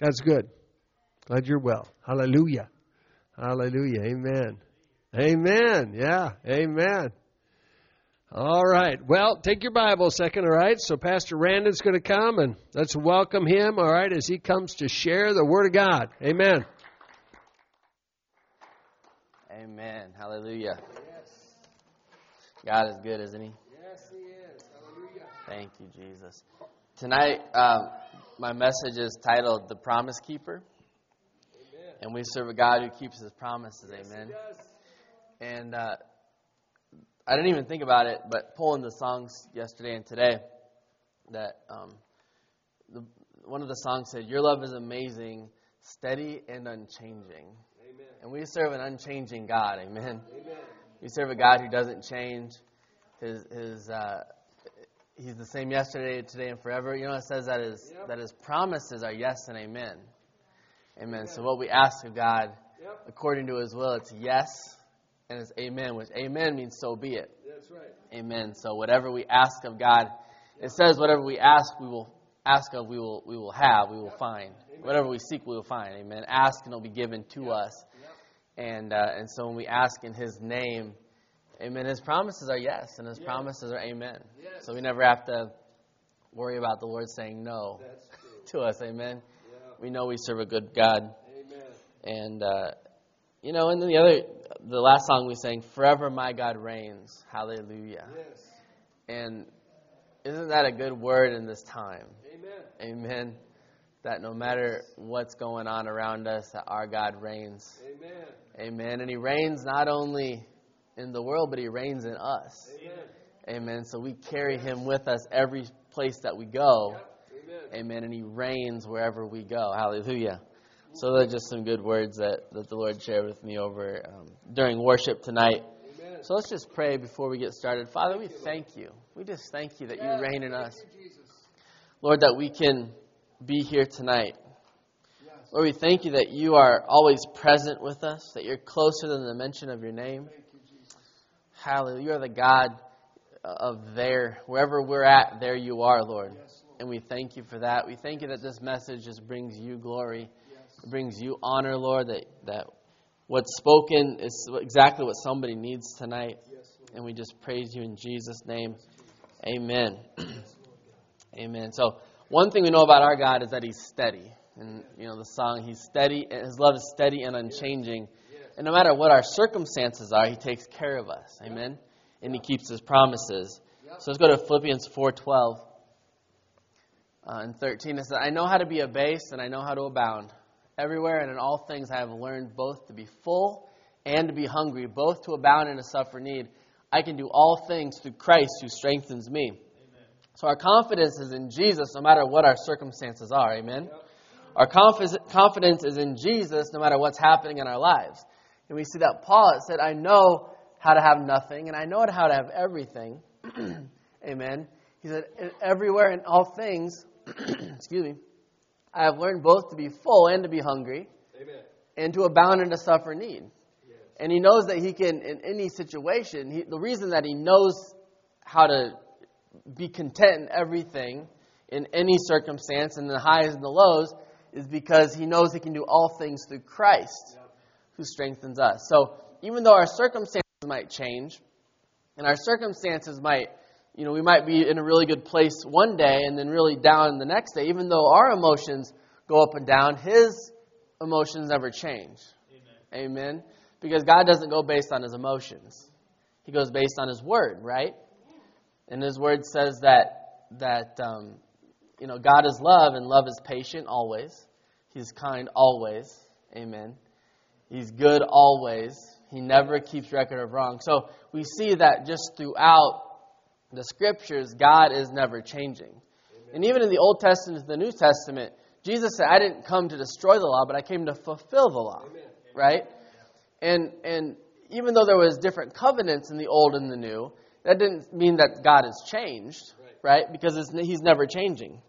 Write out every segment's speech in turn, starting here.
God's good. Glad you're well. Hallelujah. Hallelujah. Amen. Amen. Yeah. Amen. All right. Well, take your Bible a second, all right? So Pastor Randon's going to come and let's welcome him, all right, as he comes to share the Word of God. Amen. Amen. Hallelujah. Yes. God is good, isn't He? Yes, he is. Hallelujah. Thank you, Jesus. Tonight, um, my message is titled The Promise Keeper. Amen. And we serve a God who keeps His promises. Amen. And uh, I didn't even think about it, but pulling the songs yesterday and today, that um, the, one of the songs said, Your love is amazing, steady, and unchanging. Amen. And we serve an unchanging God. Amen. Amen. We serve a God who doesn't change. His his uh, he's the same yesterday, today, and forever. You know, it says that his Yep. that his promises are yes and amen. Amen. So what we ask of God, Yep. according to His will, it's yes and it's amen. Which amen means so be it. That's right. Amen. So whatever we ask of God, it says whatever we ask, we will ask of, we will we will have, we will find. Whatever we seek, we will find. Amen. Ask and it'll be given to us. And uh, and so when we ask in His name, Amen. His promises are yes, and His promises are amen. Yes. So we never have to worry about the Lord saying no to us. Amen. Yeah. We know we serve a good God. Amen. And uh, you know, and then the other, the last song we sang, "Forever My God Reigns." Hallelujah. Yes. And isn't that a good word in this time? Amen. Amen. That no matter what's going on around us, that our God reigns. Amen. Amen. And He reigns not only in the world, but He reigns in us. Amen. Amen. So we carry Him with us every place that we go. Amen. Amen. And He reigns wherever we go. Hallelujah. So those are just some good words that, that the Lord shared with me over um, during worship tonight. Amen. So let's just pray before we get started. Father, we thank you. We just thank you that you reign in us. Lord, that we can be here tonight. Lord, we thank you that you are always present with us, that you're closer than the mention of your name. Hallelujah. You are the God of there. Wherever we're at, there you are, Lord. And we thank you for that. We thank you that this message just brings you glory. It brings you honor, Lord, that, that what's spoken is exactly what somebody needs tonight. And we just praise you in Jesus' name. Amen. Amen. So, one thing we know about our God is that He's steady. And, you know, the song, He's steady, and His love is steady and unchanging. And no matter what our circumstances are, He takes care of us. Amen. And He keeps His promises. So let's go to Philippians 4.12 uh, and 13. It says, I know how to be abased and I know how to abound. Everywhere and in all things I have learned both to be full and to be hungry, both to abound and to suffer need. I can do all things through Christ who strengthens me. So our confidence is in Jesus no matter what our circumstances are. Amen. Our confi- confidence is in Jesus no matter what's happening in our lives. And we see that Paul said, I know how to have nothing and I know how to have everything. Amen. He said, everywhere in all things, excuse me, I have learned both to be full and to be hungry Amen. and to abound and to suffer need. And he knows that he can, in any situation, he, the reason that he knows how to be content in everything, in any circumstance, in the highs and the lows, is because he knows he can do all things through Christ who strengthens us. So even though our circumstances might change, and our circumstances might, you know, we might be in a really good place one day and then really down the next day, even though our emotions go up and down, his emotions never change. Amen. Amen. Because God doesn't go based on his emotions. He goes based on his word, right? And his word says that that um, you know God is love and love is patient always. He's kind always. Amen. He's good always. He never keeps record of wrong. So we see that just throughout the scriptures, God is never changing. And even in the Old Testament and the New Testament, Jesus said, I didn't come to destroy the law, but I came to fulfill the law. Right? And and even though there was different covenants in the old and the new, that didn't mean that God has changed, right? Because he's never changing.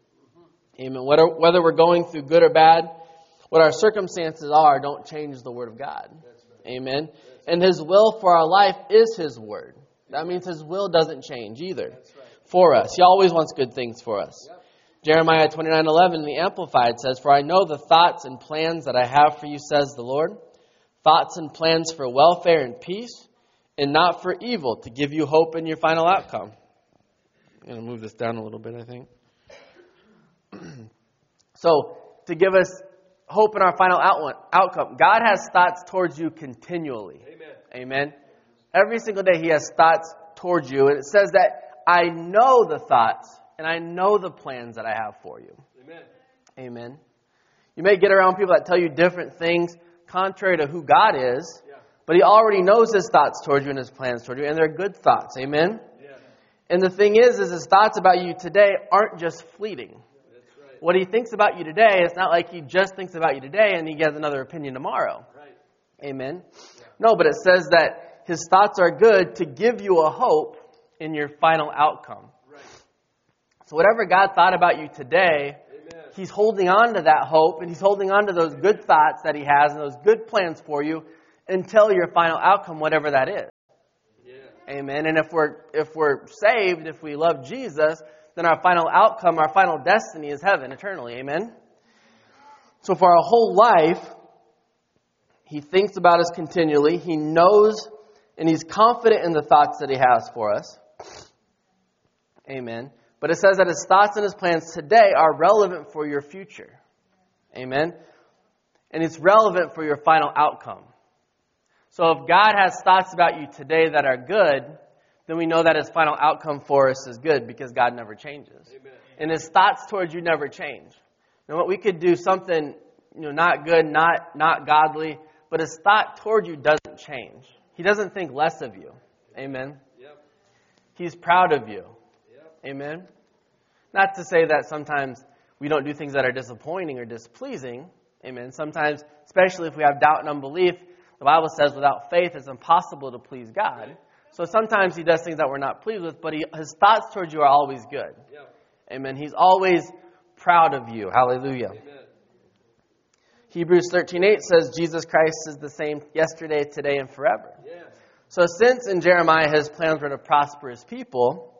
Amen. Whether, whether we're going through good or bad, what our circumstances are, don't change the Word of God. Amen. And His will for our life is His Word. That means His will doesn't change either for us. He always wants good things for us. Jeremiah 29:11 in the Amplified says, "For I know the thoughts and plans that I have for you," says the Lord, thoughts and plans for welfare and peace, and not for evil, to give you hope in your final outcome. I'm going to move this down a little bit, I think. so, to give us hope in our final outcome, God has thoughts towards you continually. Amen. Amen. Every single day, He has thoughts towards you. And it says that I know the thoughts and I know the plans that I have for you. Amen. Amen. You may get around people that tell you different things contrary to who God is, yeah. but He already knows His thoughts towards you and His plans towards you, and they're good thoughts. Amen. Yeah. And the thing is, is His thoughts about you today aren't just fleeting. What He thinks about you today, it's not like He just thinks about you today and He has another opinion tomorrow. Right. Amen. Yeah. No, but it says that His thoughts are good to give you a hope in your final outcome. Right. So whatever God thought about you today he's holding on to that hope and he's holding on to those good thoughts that he has and those good plans for you until your final outcome, whatever that is. Yeah. Amen. And if we're if we're saved, if we love Jesus, then our final outcome, our final destiny is heaven eternally. Amen. So for our whole life, he thinks about us continually. He knows and he's confident in the thoughts that he has for us. Amen. But it says that his thoughts and his plans today are relevant for your future. Amen? And it's relevant for your final outcome. So if God has thoughts about you today that are good, then we know that his final outcome for us is good because God never changes. Amen. And his thoughts towards you never change. Now what we could do something you know not good, not not godly, but his thought toward you doesn't change. He doesn't think less of you. Amen. Yep. He's proud of you. Amen? Not to say that sometimes we don't do things that are disappointing or displeasing. Amen. Sometimes, especially if we have doubt and unbelief, the Bible says without faith it's impossible to please God. So sometimes he does things that we're not pleased with, but he, his thoughts towards you are always good. Yeah. Amen. He's always proud of you. Hallelujah. Amen. Hebrews 13:8 says Jesus Christ is the same yesterday, today, and forever. Yeah. So since in Jeremiah his plans were to prosper his people,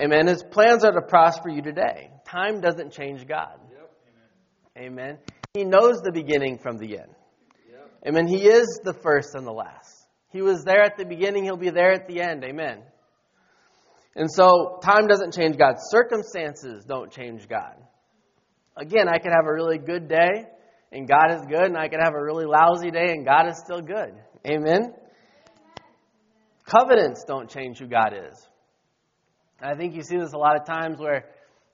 Amen. His plans are to prosper you today. Time doesn't change God. Yep. Amen. He knows the beginning from the end. Yep. Amen. He is the first and the last. He was there at the beginning, he'll be there at the end. Amen. And so, time doesn't change God. Circumstances don't change God. Again, I could have a really good day, and God is good, and I could have a really lousy day, and God is still good. Amen? Covenants don't change who God is. I think you see this a lot of times where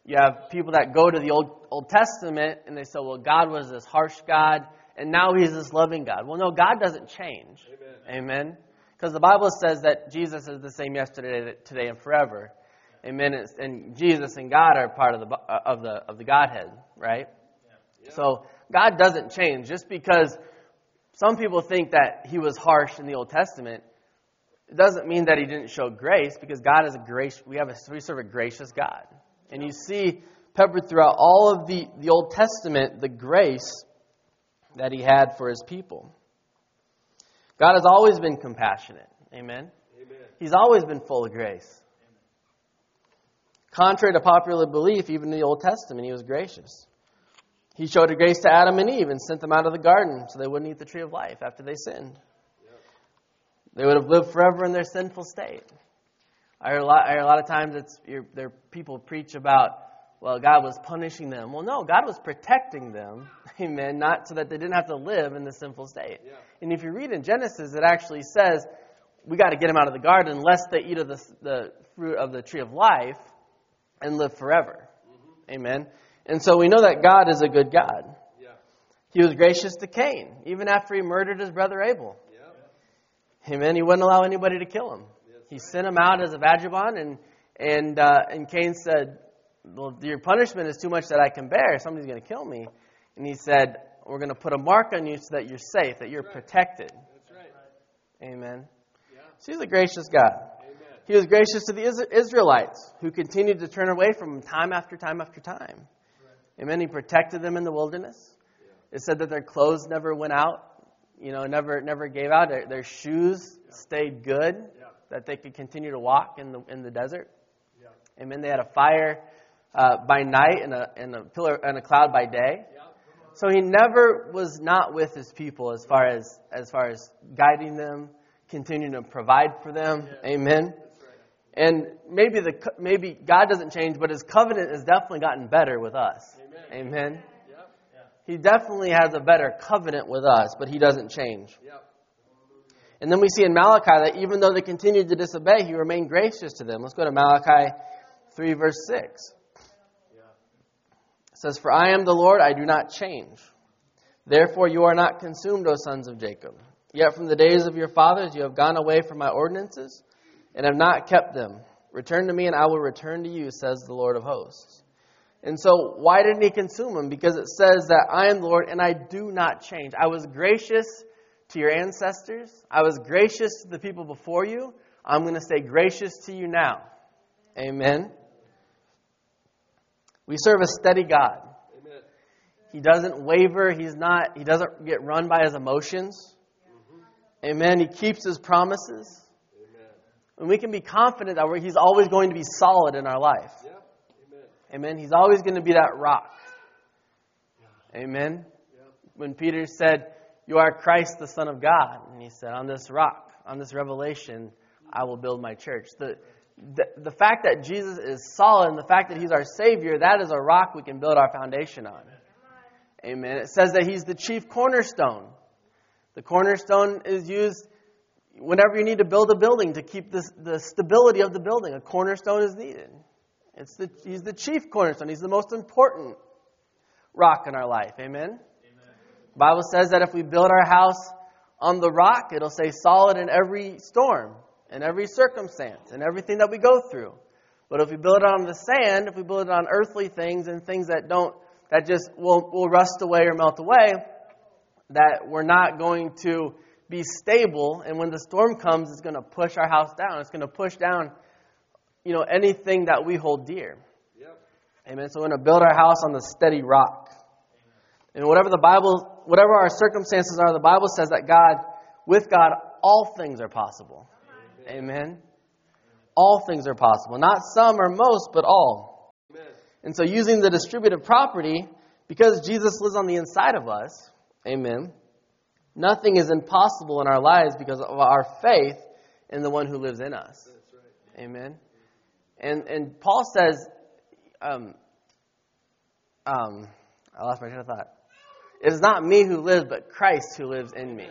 you have people that go to the Old, Old Testament and they say, well, God was this harsh God and now he's this loving God. Well, no, God doesn't change. Amen. Because the Bible says that Jesus is the same yesterday, today, and forever. Amen. And Jesus and God are part of the, uh, of the, of the Godhead, right? Yeah. So God doesn't change. Just because some people think that he was harsh in the Old Testament, it doesn't mean that he didn't show grace because God is a grace. We have a, we serve a gracious God, and you see peppered throughout all of the, the Old Testament the grace that he had for his people. God has always been compassionate. Amen. Amen. He's always been full of grace. Contrary to popular belief, even in the Old Testament, he was gracious. He showed a grace to Adam and Eve and sent them out of the garden so they wouldn't eat the tree of life after they sinned. They would have lived forever in their sinful state. I hear a lot, I hear a lot of times it's there people preach about, well, God was punishing them. Well, no, God was protecting them, amen, not so that they didn't have to live in the sinful state. Yeah. And if you read in Genesis, it actually says we got to get them out of the garden lest they eat of the, the fruit of the tree of life and live forever. Mm-hmm. Amen. And so we know that God is a good God. Yeah. He was gracious to Cain, even after he murdered his brother Abel. Amen. He wouldn't allow anybody to kill him. He sent him out as a vagabond, and and uh, and Cain said, "Well, your punishment is too much that I can bear. Somebody's going to kill me." And he said, "We're going to put a mark on you so that you're safe, that you're protected." That's right. Amen. Yeah. So he's a gracious God. Amen. He was gracious to the Israelites who continued to turn away from him time after time after time. Amen. He protected them in the wilderness. It said that their clothes never went out, you know, never never gave out. Their, their shoes stayed good, Yeah. that they could continue to walk in the in the desert. Yeah. Amen. They had a fire uh, by night and a and a pillar and a cloud by day. So he never was not with his people as far as as far as guiding them, continuing to provide for them. Amen. And maybe the maybe God doesn't change, but His covenant has definitely gotten better with us. Amen. Amen. Yep. He definitely has a better covenant with us, but He doesn't change. Yep. And then we see in Malachi that even though they continued to disobey, He remained gracious to them. Let's go to Malachi three verse six. Says, "For I am the Lord; I do not change. Therefore you are not consumed, O sons of Jacob. Yet from the days of your fathers you have gone away from my ordinances." and have not kept them. Return to me, and I will return to you, says the Lord of hosts. And so, why didn't he consume them? Because it says that I am the Lord, and I do not change. I was gracious to your ancestors, I was gracious to the people before you. I'm going to stay gracious to you now. Amen. We serve a steady God. Amen. He doesn't waver. He's not. He doesn't get run by his emotions. Mm-hmm. Amen. He keeps his promises. Amen. And we can be confident that He's always going to be solid in our life. Yep. Amen. Amen. He's always going to be that rock. Amen. Yep. When Peter said, You are Christ, the Son of God, and he said, On this rock, on this revelation, I will build my church. The, the, the fact that Jesus is solid and the fact that He's our Savior, that is a rock we can build our foundation on. Amen. It says that He's the chief cornerstone. The cornerstone is used whenever you need to build a building to keep this, the stability of the building. A cornerstone is needed. It's the, he's the chief cornerstone. He's the most important rock in our life. Amen? The Bible says that if we build our house on the rock, it'll stay solid in every storm, in every circumstance, in everything that we go through. But if we build it on the sand, if we build it on earthly things and things that don't, that just will, will rust away or melt away, that we're not going to be stable. And when the storm comes, it's going to push our house down. It's going to push down, you know, anything that we hold dear. Yep. Amen. So we're going to build our house on the steady rock. And whatever the Bible, whatever our circumstances are, the Bible says that God, with God, all things are possible. Amen. All things are possible. Not some or most, but all. Amen. And so using the distributive property, because Jesus lives on the inside of us, amen, nothing is impossible in our lives because of our faith in the one who lives in us. Amen. And and Paul says, um, um, I lost my train of thought. It is not me who lives, but Christ who lives in me.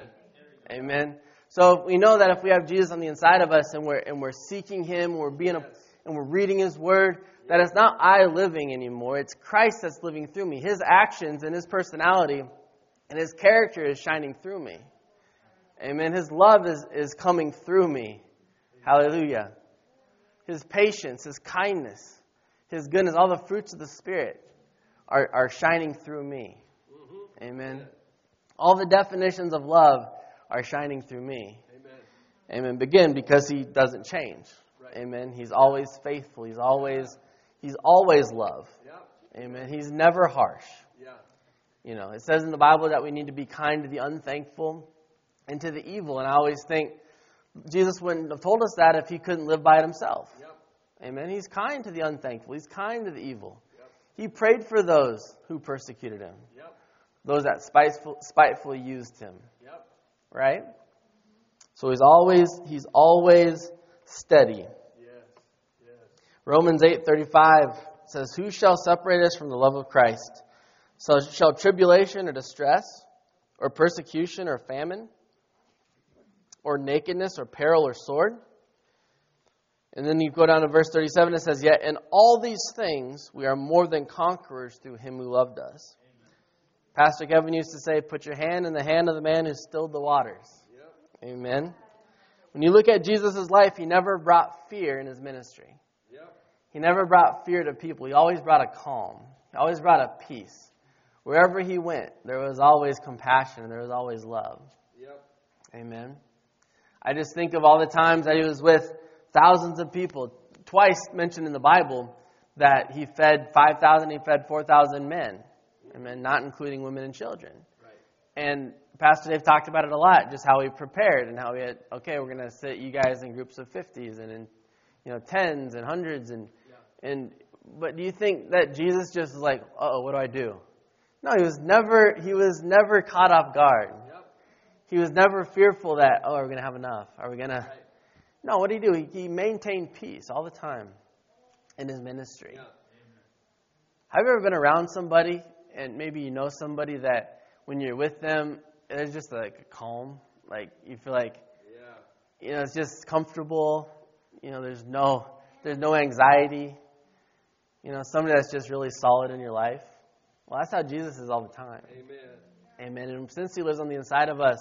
Amen. So we know that if we have Jesus on the inside of us and we're and we're seeking Him, we're being a, and we're reading His Word, that it's not I living anymore. It's Christ that's living through me. His actions and His personality and His character is shining through me. Amen. His love is, is coming through me. Hallelujah. His patience, His kindness, His goodness, all the fruits of the Spirit are, are shining through me. Mm-hmm. Amen. All the definitions of love are shining through me. Amen. Amen. Begin because He doesn't change. Right. Amen. He's always faithful. He's always He's always love. Yep. Amen. He's never harsh. Yeah. You know, it says in the Bible that we need to be kind to the unthankful and to the evil. And I always think Jesus wouldn't have told us that if he couldn't live by it himself. Yep. Amen. He's kind to the unthankful. He's kind to the evil. Yep. He prayed for those who persecuted him, Yep. those that spiteful, spitefully used him. Right? So he's always he's always steady. Yes. Yes. Romans 8:35 says, "Who shall separate us from the love of Christ? So shall tribulation or distress, or persecution or famine, or nakedness or peril or sword?" And then you go down to verse 37 it says, "Yet in all these things we are more than conquerors through him who loved us." Pastor Kevin used to say, "Put your hand in the hand of the man who stilled the waters." Yep. Amen. When you look at Jesus' life, he never brought fear in his ministry. He never brought fear to people. He always brought a calm. He always brought a peace. Wherever he went, there was always compassion and there was always love. Amen. I just think of all the times that he was with thousands of people. Twice mentioned in the Bible that he fed 5,000, he fed 4,000 men. Amen. Not including women and children. And Pastor Dave talked about it a lot, just how he prepared and how he had, okay, we're going to sit you guys in groups of 50s and in, you know, tens and hundreds and, and, but do you think that Jesus just was like, oh, what do I do? No, he was never, he was never caught off guard. He was never fearful that, oh, are we going to have enough? Are we going to, no, what did he do? He, he maintained peace all the time in his ministry. Have you ever been around somebody and maybe you know somebody that when you're with them, there's just like a calm, like you feel like, yeah. you know, it's just comfortable. You know, there's no, there's no anxiety. You know, somebody that's just really solid in your life. Well, that's how Jesus is all the time. Amen. Amen. And since He lives on the inside of us,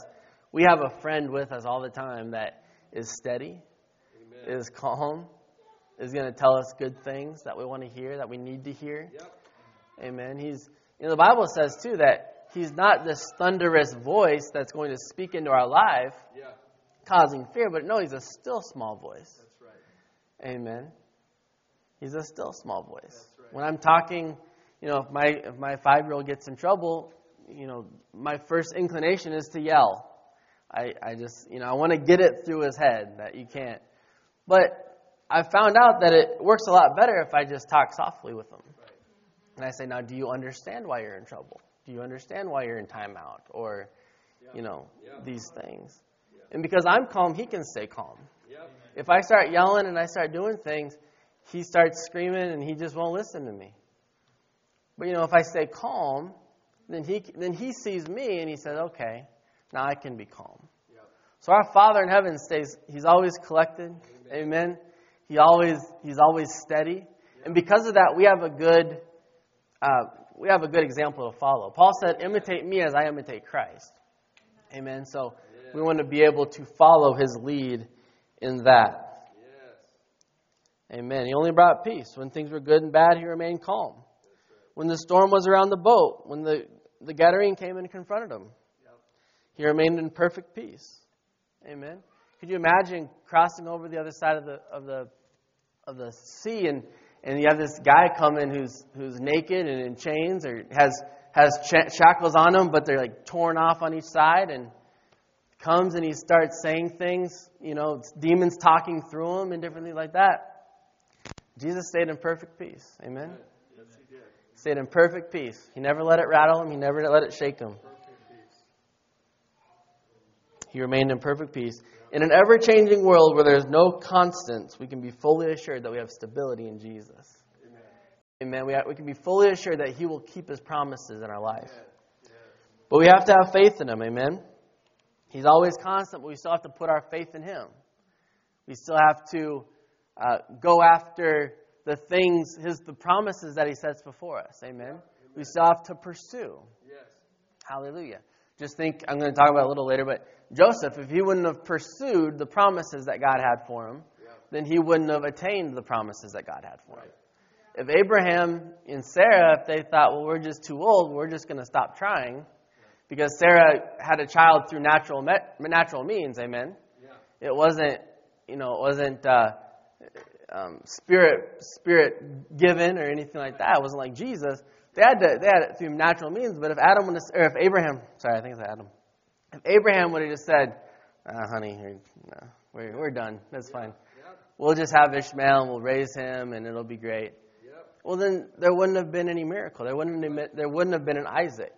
we have a friend with us all the time that is steady, Amen. is calm, is going to tell us good things that we want to hear, that we need to hear. Yep. Amen. He's, you know, the Bible says too that He's not this thunderous voice that's going to speak into our life, yeah. causing fear, but no, He's a still small voice. That's right. Amen. He's a still small voice. Right. When I'm talking, you know, if my if my five year old gets in trouble, you know, my first inclination is to yell. I, I just, you know, I want to get it through his head that you can't. But I found out that it works a lot better if I just talk softly with him. And I say, now, do you understand why you're in trouble? Do you understand why you're in timeout? Or, yeah. you know, yeah. these things. Yeah. And because I'm calm, he can stay calm. If I start yelling and I start doing things, he starts screaming and he just won't listen to me. But, you know, if I stay calm, then he, then he sees me and he says, okay, now I can be calm. So our Father in heaven stays, He's always collected. Amen. Amen. He always, He's always steady. And because of that, we have a good, uh, we have a good example to follow. Paul said, imitate me as I imitate Christ. Amen. So yeah. we want to be able to follow His lead in that. Yes. Amen. He only brought peace. When things were good and bad, He remained calm. When the storm was around the boat, when the, the Gadarene came and confronted him, he remained in perfect peace. Amen. Could you imagine crossing over the other side of the of the of the sea and and you have this guy coming who's who's naked and in chains or has has shackles on him, but they're like torn off on each side and comes and he starts saying things, you know, demons talking through him and different things like that. Jesus stayed in perfect peace. Amen. Yes, he did. Stayed in perfect peace. He never let it rattle him. He never let it shake him. He remained in perfect peace. In an ever changing world where there's no constants, we can be fully assured that we have stability in Jesus. Amen. Amen. We, we can be fully assured that He will keep His promises in our life. But we have to have faith in Him. Amen. He's always constant, but we still have to put our faith in Him. We still have to uh, go after the things, His the promises that He sets before us. Amen. Amen. We still have to pursue. Yes. Hallelujah. Just think, I'm going to talk about it a little later, but Joseph, if he wouldn't have pursued the promises that God had for him, yeah. then he wouldn't have attained the promises that God had for him. If Abraham and Sarah, if they thought, well, we're just too old, we're just going to stop trying, because Sarah had a child through natural natural means, amen. Yeah. It wasn't, you know, it wasn't uh, um, spirit spirit given or anything like that. It wasn't like Jesus. They had to, they had it through natural means. But if Adam would have, or if Abraham, sorry, I think it's Adam. If Abraham would have just said, uh, "Honey, no, we're we're done. That's fine. Yep. We'll just have Ishmael and we'll raise him and it'll be great." Yep. Well, then there wouldn't have been any miracle. There wouldn't have been, there wouldn't have been an Isaac.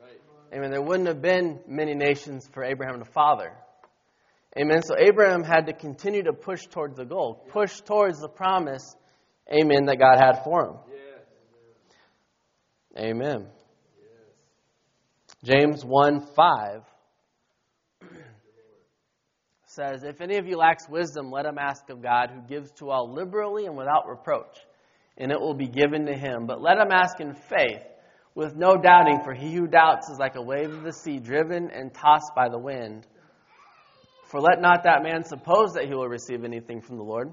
Right. I mean, There wouldn't have been many nations for Abraham to father. Amen. So Abraham had to continue to push towards the goal, push towards the promise, amen, that God had for him. Amen. James 1 5 says, If any of you lacks wisdom, let him ask of God, who gives to all liberally and without reproach, and it will be given to him. But let him ask in faith, with no doubting, for he who doubts is like a wave of the sea, driven and tossed by the wind. For let not that man suppose that he will receive anything from the Lord.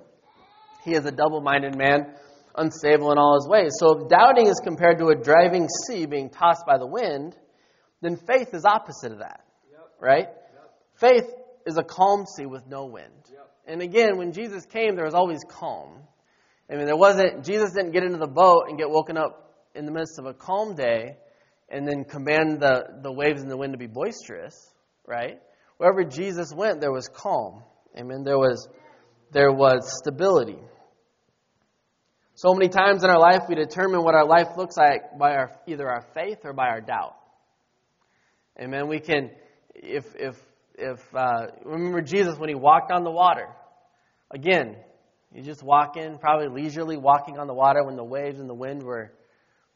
He is a double minded man, unstable in all his ways. So if doubting is compared to a driving sea being tossed by the wind, then faith is opposite of that. Right? Faith is a calm sea with no wind. And again, when Jesus came, there was always calm. I mean, there wasn't, Jesus didn't get into the boat and get woken up in the midst of a calm day and then command the, the waves and the wind to be boisterous, right? Wherever Jesus went, there was calm. Amen. There was, there was stability. So many times in our life, we determine what our life looks like by our, either our faith or by our doubt. Amen. We can, if, if, if, uh, remember Jesus when he walked on the water. Again, he's just walking, probably leisurely walking on the water when the waves and the wind were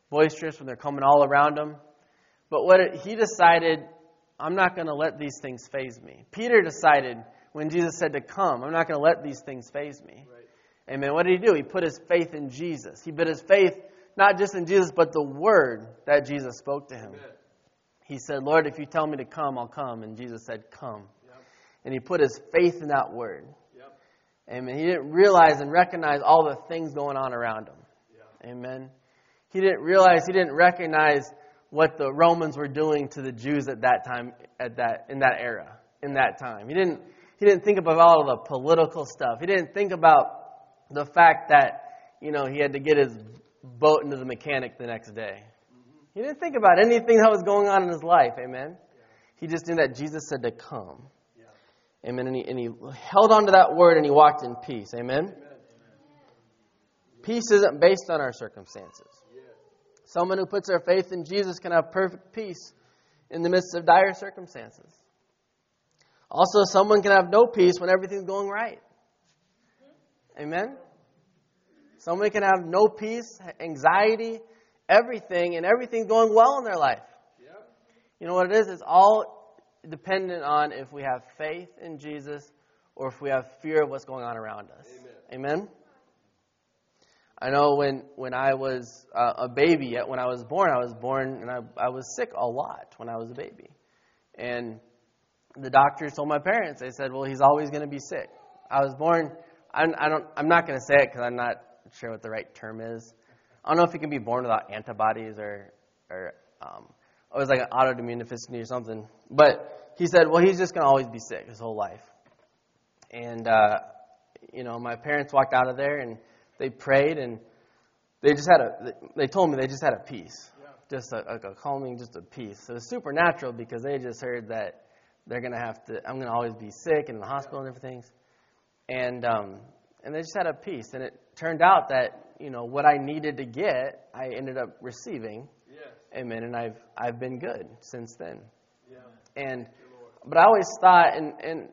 boisterous, when they're coming all around him. But what it, he decided, I'm not going to let these things faze me. Peter decided when Jesus said to come, I'm not going to let these things faze me. Right. Amen. What did he do? He put his faith in Jesus. He put his faith not just in Jesus, but the word that Jesus spoke to him. Amen. He said, Lord, if you tell me to come, I'll come. And Jesus said, Come. Yep. And he put his faith in that word. Yep. Amen. He didn't realize and recognize all the things going on around him. Yep. Amen. He didn't realize, he didn't recognize what the Romans were doing to the Jews at that time, at that, in that era, in that time. He didn't, he didn't think about all the political stuff. He didn't think about the fact that, you know, he had to get his boat into the mechanic the next day. He didn't think about anything that was going on in his life. Amen. He just knew that Jesus said to come. Amen. And he, and he held on to that word and he walked in peace. Amen. Peace isn't based on our circumstances. Someone who puts their faith in Jesus can have perfect peace in the midst of dire circumstances. Also, someone can have no peace when everything's going right. Amen? Someone can have no peace, anxiety, everything, and everything's going well in their life. Yep. You know what it is? It's all dependent on if we have faith in Jesus or if we have fear of what's going on around us. Amen? Amen? I know when, when I was uh, a baby, when I was born, I was born and I, I was sick a lot when I was a baby. And the doctors told my parents, they said, well, he's always going to be sick. I was born, I'm, I don't, I'm not going to say it because I'm not sure what the right term is. I don't know if he can be born without antibodies or, or um, it was like an autoimmune deficiency or something. But he said, well, he's just going to always be sick his whole life. And, uh, you know, my parents walked out of there and they prayed and they just had a, they told me they just had a peace. Yeah. Just a, a, a calming, just a peace. So it was supernatural because they just heard that they're going to have to, I'm going to always be sick and in the hospital and everything. And, um, and they just had a peace. And it turned out that you know, what I needed to get, I ended up receiving. Yes. Amen. And I've I've been good since then. Yeah. And but I always thought, and and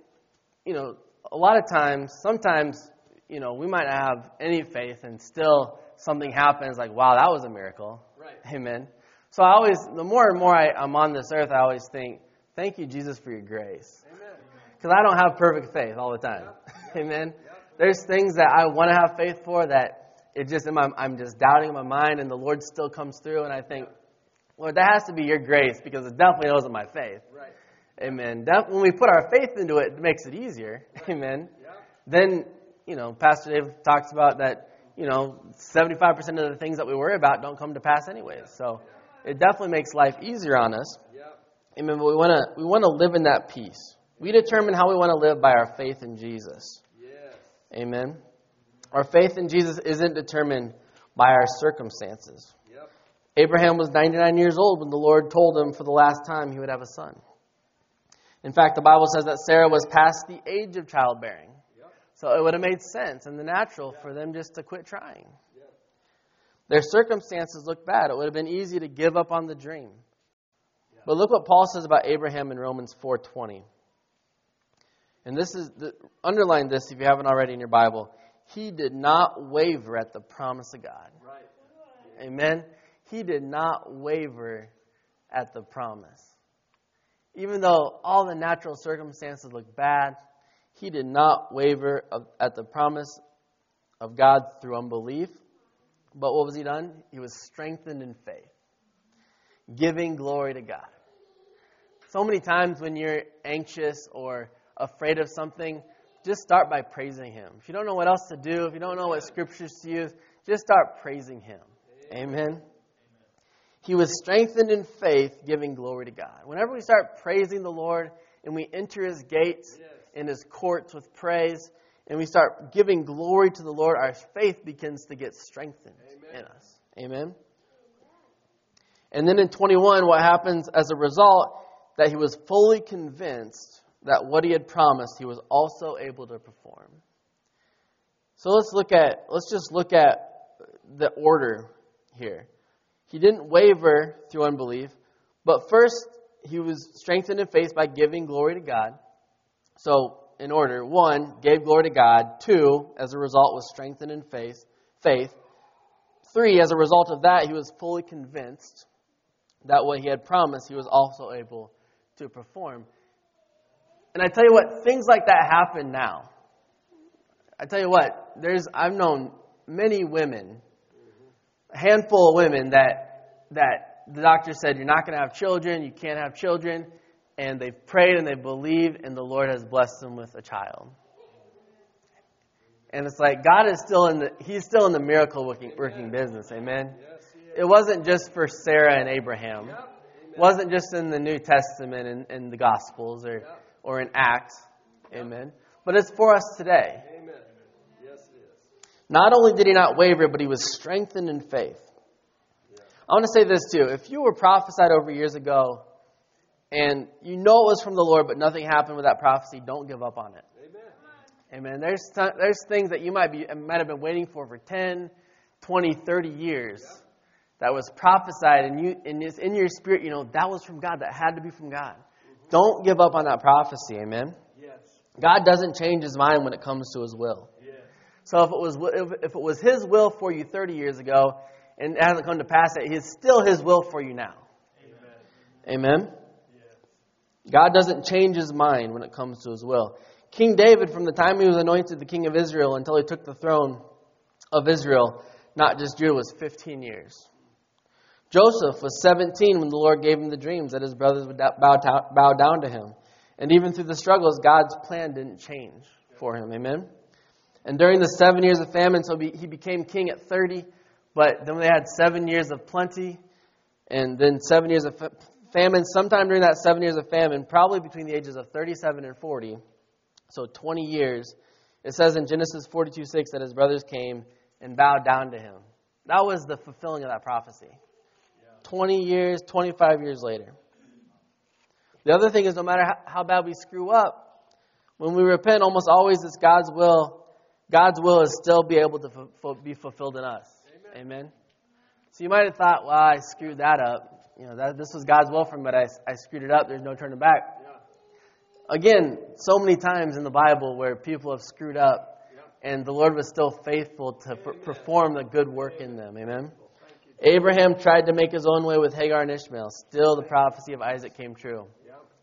you know, a lot of times, sometimes, you know, we might not have any faith, and still something happens like, wow, that was a miracle. Right. Amen. So I always, the more and more I, I'm on this earth, I always think, thank you, Jesus, for your grace. Because I don't have perfect faith all the time. Amen. There's things that I want to have faith for that it just my, I'm just doubting in my mind, and the Lord still comes through, and I think, Lord, that has to be your grace because it definitely wasn't my faith. Right. Amen. That, when we put our faith into it, it makes it easier. Right. Amen. Yeah. Then, you know, Pastor Dave talks about that, you know, 75% of the things that we worry about don't come to pass anyways. So it definitely makes life easier on us. Amen. But we want to we want to live in that peace. We determine how we want to live by our faith in Jesus. Yes. Amen. Our faith in Jesus isn't determined by our circumstances. Yep. Abraham was 99 years old when the Lord told him for the last time he would have a son. In fact, the Bible says that Sarah was past the age of childbearing. So it would have made sense in the natural for them just to quit trying. Their circumstances looked bad. It would have been easy to give up on the dream. But look what Paul says about Abraham in Romans 4:20. And this is the, underline this if you haven't already in your Bible he did not waver at the promise of God. Right. Amen. He did not waver at the promise. Even though all the natural circumstances looked bad, he did not waver at the promise of God through unbelief. But what was he done? He was strengthened in faith, giving glory to God. So many times when you're anxious or afraid of something, just start by praising Him. If you don't know what else to do, if you don't know what scriptures to use, just start praising Him. Amen. He was strengthened in faith, giving glory to God. Whenever we start praising the Lord and we enter His gates and His courts with praise, and we start giving glory to the Lord, our faith begins to get strengthened in us. Amen. And then in 21, what happens as a result? That he was fully convinced that what he had promised, he was also able to perform. So let's look at, let's just look at the order here. He didn't waver through unbelief, but first he was strengthened in faith by giving glory to God. So, in order, one, gave glory to God. Two, as a result, was strengthened in faith. Faith. Three, as a result of that, he was fully convinced that what he had promised, he was also able to perform. And I tell you what, things like that happen now. I tell you what, there's I've known many women, a handful of women that that the doctor said you're not going to have children, you can't have children, and they've prayed and they've believed, and the Lord has blessed them with a child. And it's like God is still in the He's still in the miracle working, working business, amen. It wasn't just for Sarah and Abraham. It wasn't just in the New Testament and, and the Gospels or or in Acts, amen. But it's for us today. Amen. Yes, it is. Not only did he not waver, but he was strengthened in faith. I want to say this too. If you were prophesied over years ago and you know it was from the Lord, but nothing happened with that prophecy, don't give up on it. Amen. Amen. There's, t- there's things that you might, be, might have been waiting for for 10, 20, 30 years that was prophesied, and, you, and it's in your spirit, you know, that was from God. That had to be from God. Mm-hmm. Don't give up on that prophecy. Amen. Yes. God doesn't change his mind when it comes to his will. Yes. So if it was if, if it was His will for you 30 years ago and it hasn't come to pass, it's still His will for you now. Amen. God doesn't change His mind when it comes to His will. King David, from the time he was anointed the king of Israel until he took the throne of Israel, not just Judah, was 15 years. Joseph was 17 when the Lord gave him the dreams that his brothers would bow, down to him. And even through the struggles, God's plan didn't change for him. Amen. And during the seven years of famine, so he became king at 30, but then they had seven years of plenty, and then seven years of famine. Sometime during that seven years of famine, probably between the ages of 37 and 40, so 20 years, it says in Genesis 42 6 that his brothers came and bowed down to him. That was the fulfilling of that prophecy. 20 years, 25 years later. The other thing is, no matter how bad we screw up, when we repent, almost always it's God's will God's will is still be able to be fulfilled in us. Amen. Amen. So you might have thought, well, I screwed that up. You know, that this was God's will for me, but I, I screwed it up. There's no turning back. Yeah. Again, so many times in the Bible where people have screwed up, yeah. and the Lord was still faithful to per- perform the good work Amen. in them. Amen. Abraham tried to make his own way with Hagar and Ishmael. Still, the prophecy of Isaac came true.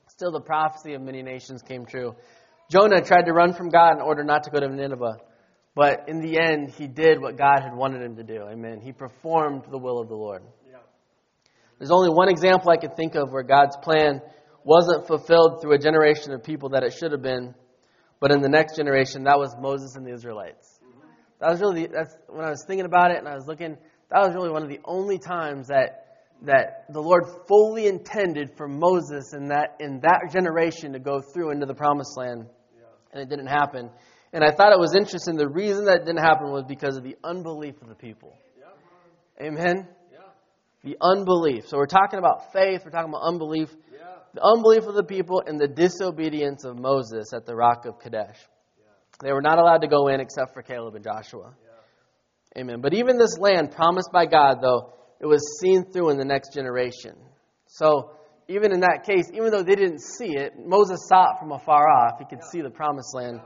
Still, the prophecy of many nations came true. Jonah tried to run from God in order not to go to Nineveh. But in the end, he did what God had wanted him to do. Amen. He performed the will of the Lord. There's only one example I could think of where God's plan wasn't fulfilled through a generation of people that it should have been, but in the next generation, that was Moses and the Israelites. That was really that's when I was thinking about it and I was looking. That was really one of the only times that that the Lord fully intended for Moses and that in that generation to go through into the promised land, yeah. and it didn't happen. And I thought it was interesting. The reason that didn't happen was because of the unbelief of the people. Yeah. Amen? Yeah. The unbelief. So we're talking about faith, we're talking about unbelief. Yeah. The unbelief of the people and the disobedience of Moses at the rock of Kadesh. They were not allowed to go in except for Caleb and Joshua. Amen. But even this land promised by God, though, it was seen through in the next generation. So even in that case, even though they didn't see it, Moses saw it from afar off. He could see the promised land.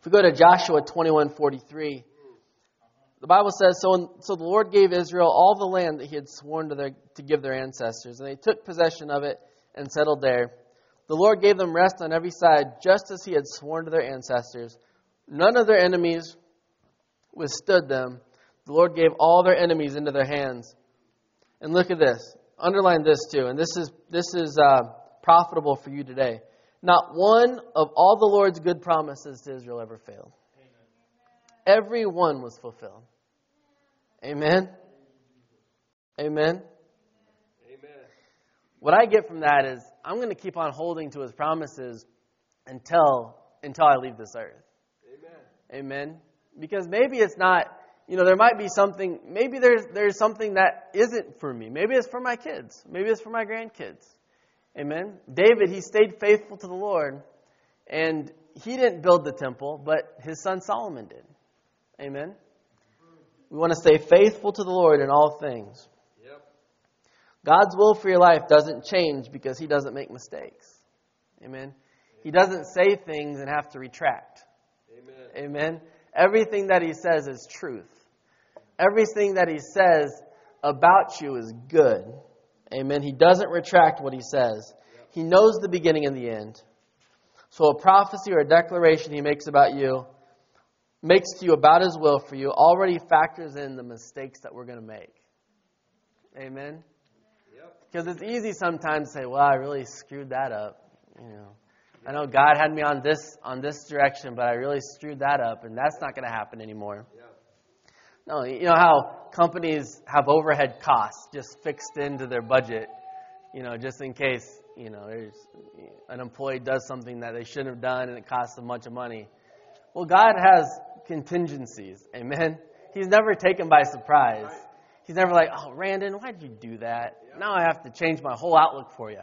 If we go to Joshua 21:43, the Bible says, so, so the Lord gave Israel all the land that he had sworn to, their, to give their ancestors, and they took possession of it and settled there. The Lord gave them rest on every side, just as he had sworn to their ancestors. None of their enemies withstood them. The Lord gave all their enemies into their hands. And look at this. Underline this too, and this is this is uh, profitable for you today. Not one of all the Lord's good promises to Israel ever failed. Every one was fulfilled. Amen. Amen. Amen. What I get from that is I'm going to keep on holding to his promises until until I leave this earth. Amen. Amen. Because maybe it's not, you know, there might be something, maybe there's there's something that isn't for me. Maybe it's for my kids. Maybe it's for my grandkids. Amen. David, he stayed faithful to the Lord, and he didn't build the temple, but his son Solomon did. Amen. We want to stay faithful to the Lord in all things. Yep. God's will for your life doesn't change because he doesn't make mistakes. Amen. He doesn't say things and have to retract. Amen. Amen. Everything that he says is truth. Everything that he says about you is good. Amen. He doesn't retract what he says. He knows the beginning and the end. So a prophecy or a declaration he makes about you makes to you about his will for you already factors in the mistakes that we're going to make. Amen. Yep. Because it's easy sometimes to say, "Well, I really screwed that up." You know, I know God had me on this on this direction, but I really screwed that up, and that's not going to happen anymore. Yeah. No, you know how companies have overhead costs just fixed into their budget, you know, just in case you know there's an employee does something that they shouldn't have done and it costs a bunch of money. Well, God has contingencies. Amen. He's never taken by surprise. He's never like, "Oh, Randon, why did you do that? Now I have to change my whole outlook for you."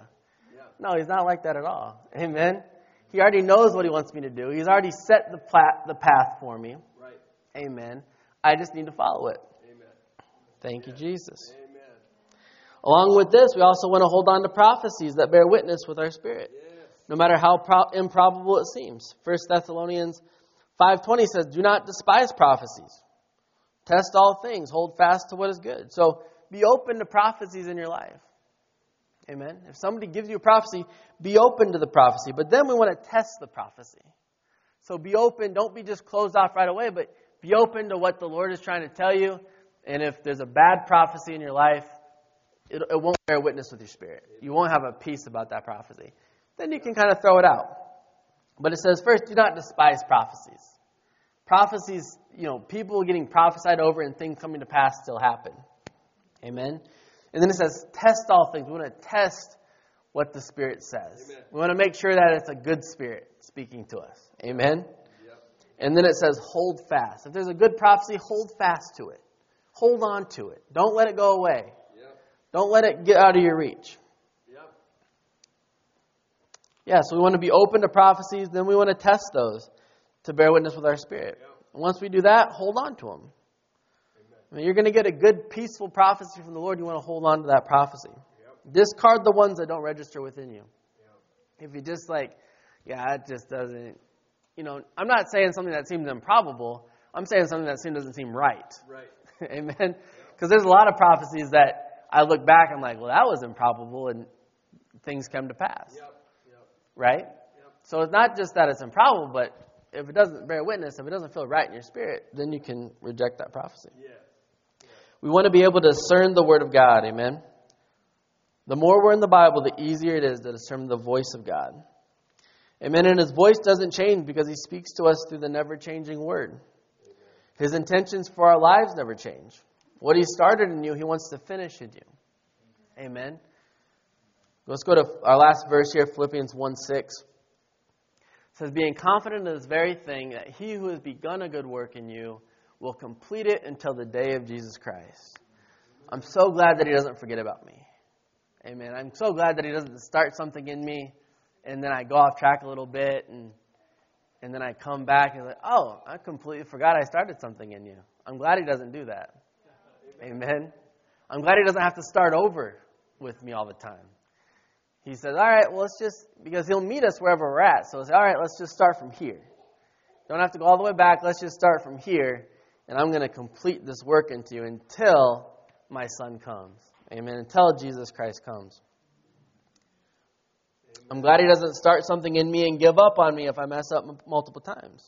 No, he's not like that at all. Amen. He already knows what he wants me to do. He's already set the, pla- the path for me. Right. Amen. I just need to follow it. Amen. Thank you, Jesus. Amen. Along with this, we also want to hold on to prophecies that bear witness with our spirit, Yes. no matter how pro- improbable it seems. 1 Thessalonians 5:20 says, "Do not despise prophecies. Test all things, hold fast to what is good." So, be open to prophecies in your life. Amen. If somebody gives you a prophecy, be open to the prophecy. But then we want to test the prophecy. So be open. Don't be just closed off right away, but be open to what the Lord is trying to tell you. And if there's a bad prophecy in your life, it, it won't bear witness with your spirit. You won't have a peace about that prophecy. Then you can kind of throw it out. But it says, first, do not despise prophecies. Prophecies, you know, people getting prophesied over and things coming to pass still happen. Amen. And then it says, test all things. We want to test what the Spirit says. Amen. We want to make sure that it's a good Spirit speaking to us. Amen. Yep. And then it says, hold fast. If there's a good prophecy, hold fast to it. Hold on to it. Don't let it go away. Yep. Don't let it get out of your reach. Yeah, so we want to be open to prophecies, then we want to test those to bear witness with our spirit. And once we do that, hold on to them. I mean, you're going to get a good, peaceful prophecy from the Lord. You want to hold on to that prophecy. Discard the ones that don't register within you. If you just like, yeah, it just doesn't, you know, I'm not saying something that seems improbable. I'm saying something that seem, doesn't seem right. Right. Amen. Because there's a lot of prophecies that I look back, and I'm like, well, that was improbable, and things come to pass. Yep. Yep. Right? So it's not just that it's improbable, but if it doesn't bear witness, if it doesn't feel right in your spirit, then you can reject that prophecy. Yeah. We want to be able to discern the Word of God. Amen. The more we're in the Bible, the easier it is to discern the voice of God. Amen. And His voice doesn't change because He speaks to us through the never changing Word. His intentions for our lives never change. What He started in you, He wants to finish in you. Amen. Let's go to our last verse here, Philippians 1 6. It says, Being confident of this very thing, that He who has begun a good work in you will complete it until the day of Jesus Christ. I'm so glad that He doesn't forget about me. Amen. I'm so glad that He doesn't start something in me and then I go off track a little bit and and then I come back and like, oh, I completely forgot I started something in you. I'm glad He doesn't do that. Amen. I'm glad He doesn't have to start over with me all the time. He says, all right, well, let's just, because He'll meet us wherever we're at. So, all right, let's just start from here. Don't have to go all the way back. Let's just start from here, and I'm going to complete this work into you until my Son comes. Amen. Until Jesus Christ comes. I'm glad He doesn't start something in me and give up on me if I mess up m- multiple times.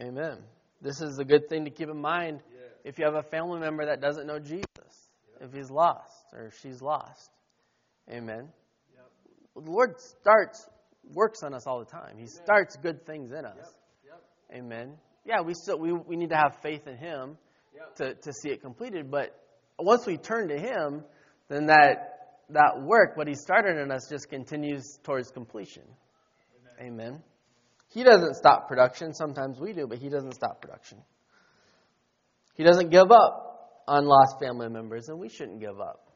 Amen. This is a good thing to keep in mind if you have a family member that doesn't know Jesus, if he's lost or she's lost. Amen. Well, the Lord starts, works on us all the time. He starts good things in us. Amen. Yeah, we still we, we need to have faith in Him to, to see it completed. But once we turn to Him, then that that work, what He started in us, just continues towards completion. Amen. Amen. He doesn't stop production. Sometimes we do, but He doesn't stop production. He doesn't give up on lost family members, and we shouldn't give up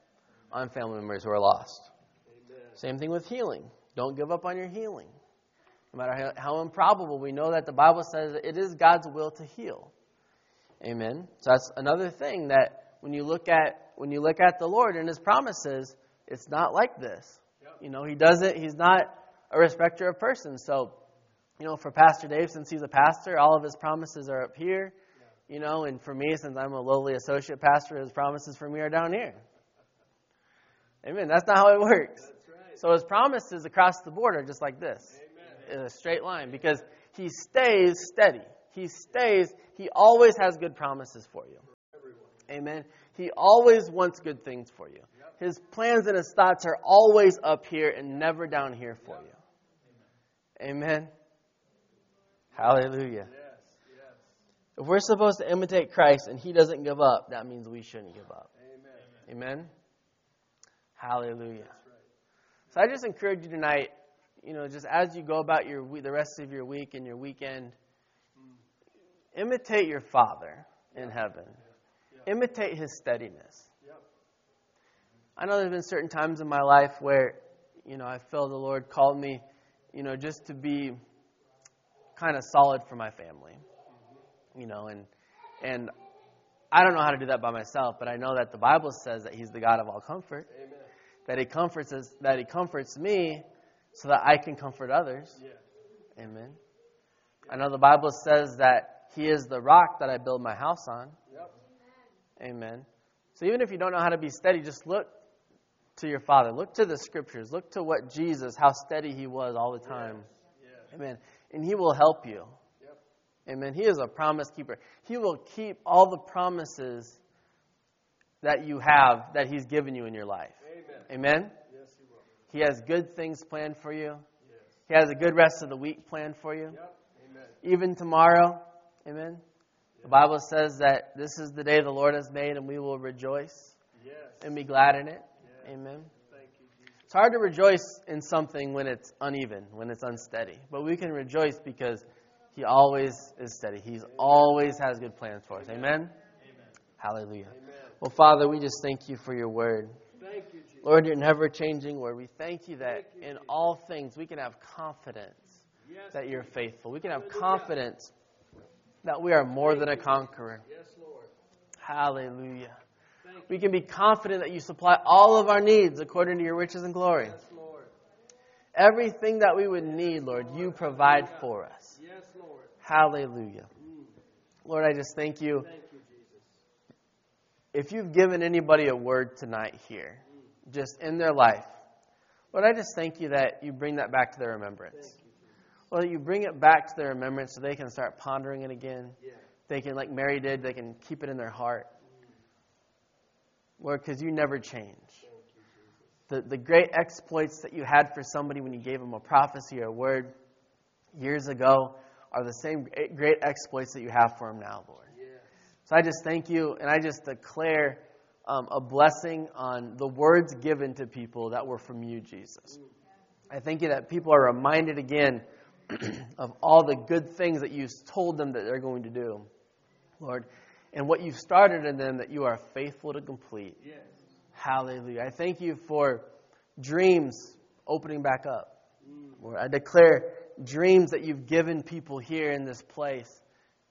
on family members who are lost. Amen. Same thing with healing. Don't give up on your healing. No matter how, how, improbable, we know that the Bible says it is God's will to heal. Amen. So that's another thing that when you look at when you look at the Lord and His promises, it's not like this. Yep. You know, He doesn't. He's not a respecter of persons. So, you know, for Pastor Dave, since he's a pastor, all of his promises are up here. Yeah. You know, and for me, since I'm a lowly associate pastor, his promises for me are down here. Amen. That's not how it works. Right. So his promises across the board are just like this, Amen. in a straight line, because he stays steady. He stays. He always has good promises for you. Amen. He always wants good things for you. Yep. His plans and his thoughts are always up here and never down here for yep. you. Amen. Amen. Hallelujah. If we're supposed to imitate Christ and he doesn't give up, that means we shouldn't give up. Amen. Amen. Hallelujah. So I just encourage you tonight, you know, just as you go about your the rest of your week and your weekend, imitate your Father in heaven. Imitate His steadiness. I know there's been certain times in my life where, you know, I feel the Lord called me, you know, just to be kind of solid for my family. You know, and and I don't know how to do that by myself, but I know that the Bible says that He's the God of all comfort. Amen that He comforts us, that He comforts me, so that I can comfort others. Yeah. Amen. Yeah. I know the Bible says that He is the rock that I build my house on. Yep. Amen. So even if you don't know how to be steady, just look to your Father. Look to the Scriptures. Look to what Jesus, how steady He was all the time. Yes. Amen. And He will help you. Yep. Amen. He is a promise keeper. He will keep all the promises that you have that He's given you in your life. Amen? Yes, He will. He has good things planned for you. Yes. He has a good rest of the week planned for you. Yep. Amen. Even tomorrow. Amen? The Bible says that this is the day the Lord has made and we will rejoice yes. and be glad in it. Yes. Amen. It's hard to rejoice in something when it's uneven, when it's unsteady. But we can rejoice because He always is steady. He always has good plans for us. Amen? Amen. Hallelujah. Amen. Well, Father, we just thank you for your word. You, Lord, you're never changing, Lord. We thank you that you, in all things we can have confidence yes, that you're faithful. We can have confidence that we are more than a conqueror. Yes, Lord. Hallelujah. We can be confident that you supply all of our needs according to your riches and glory. Yes, Lord. Everything that we would need, Lord, you provide for us. Yes, Lord. Hallelujah. Mm. Lord, I just thank you. Thank you if you've given anybody a word tonight here, just in their life. Lord, I just thank you that you bring that back to their remembrance. Lord, that you bring it back to their remembrance so they can start pondering it again. Yeah. They can, like Mary did, they can keep it in their heart. Lord, because you never change. The, the great exploits that you had for somebody when you gave them a prophecy or a word years ago are the same great exploits that you have for them now, Lord. Yeah. So I just thank you, and I just declare um, a blessing on the words given to people that were from you, Jesus. I thank you that people are reminded again of all the good things that you've told them that they're going to do, Lord, and what you've started in them that you are faithful to complete. Yes. Hallelujah. I thank you for dreams opening back up. Lord, I declare dreams that you've given people here in this place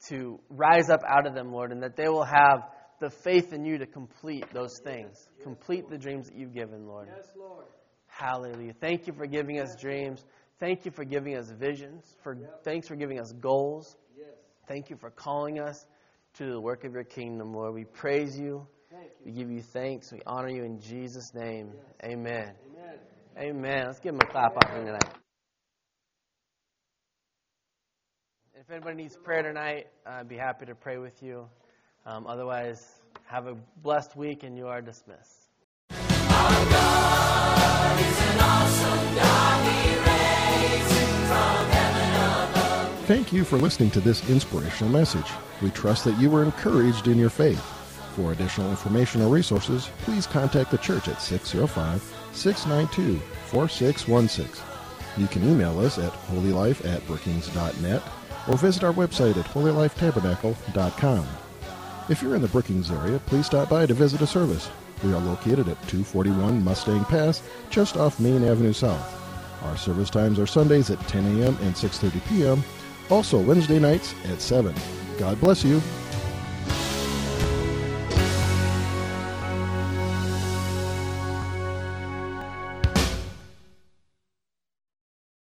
to rise up out of them, Lord, and that they will have the faith in you to complete those things. Complete the dreams that you've given, Lord. Yes, Lord. Hallelujah. Thank you for giving us dreams. Thank you for giving us visions. For thanks for giving us goals. Yes. Thank you for calling us to the work of your kingdom, Lord. We praise you. you. We give you thanks. We honor you in Jesus' name. Yes. Amen. Amen. Amen. Let's give him a clap offering tonight. If anybody needs prayer tonight, I'd be happy to pray with you. Um, otherwise, have a blessed week and you are dismissed. Thank you for listening to this inspirational message. We trust that you were encouraged in your faith. For additional information or resources, please contact the church at 605 692 4616. You can email us at holylife at brookings.net or visit our website at holylifetabernacle.com. If you're in the Brookings area, please stop by to visit a service. We are located at 241 Mustang Pass, just off Main Avenue South. Our service times are Sundays at 10 a.m. and 6:30 p.m. Also Wednesday nights at 7. God bless you.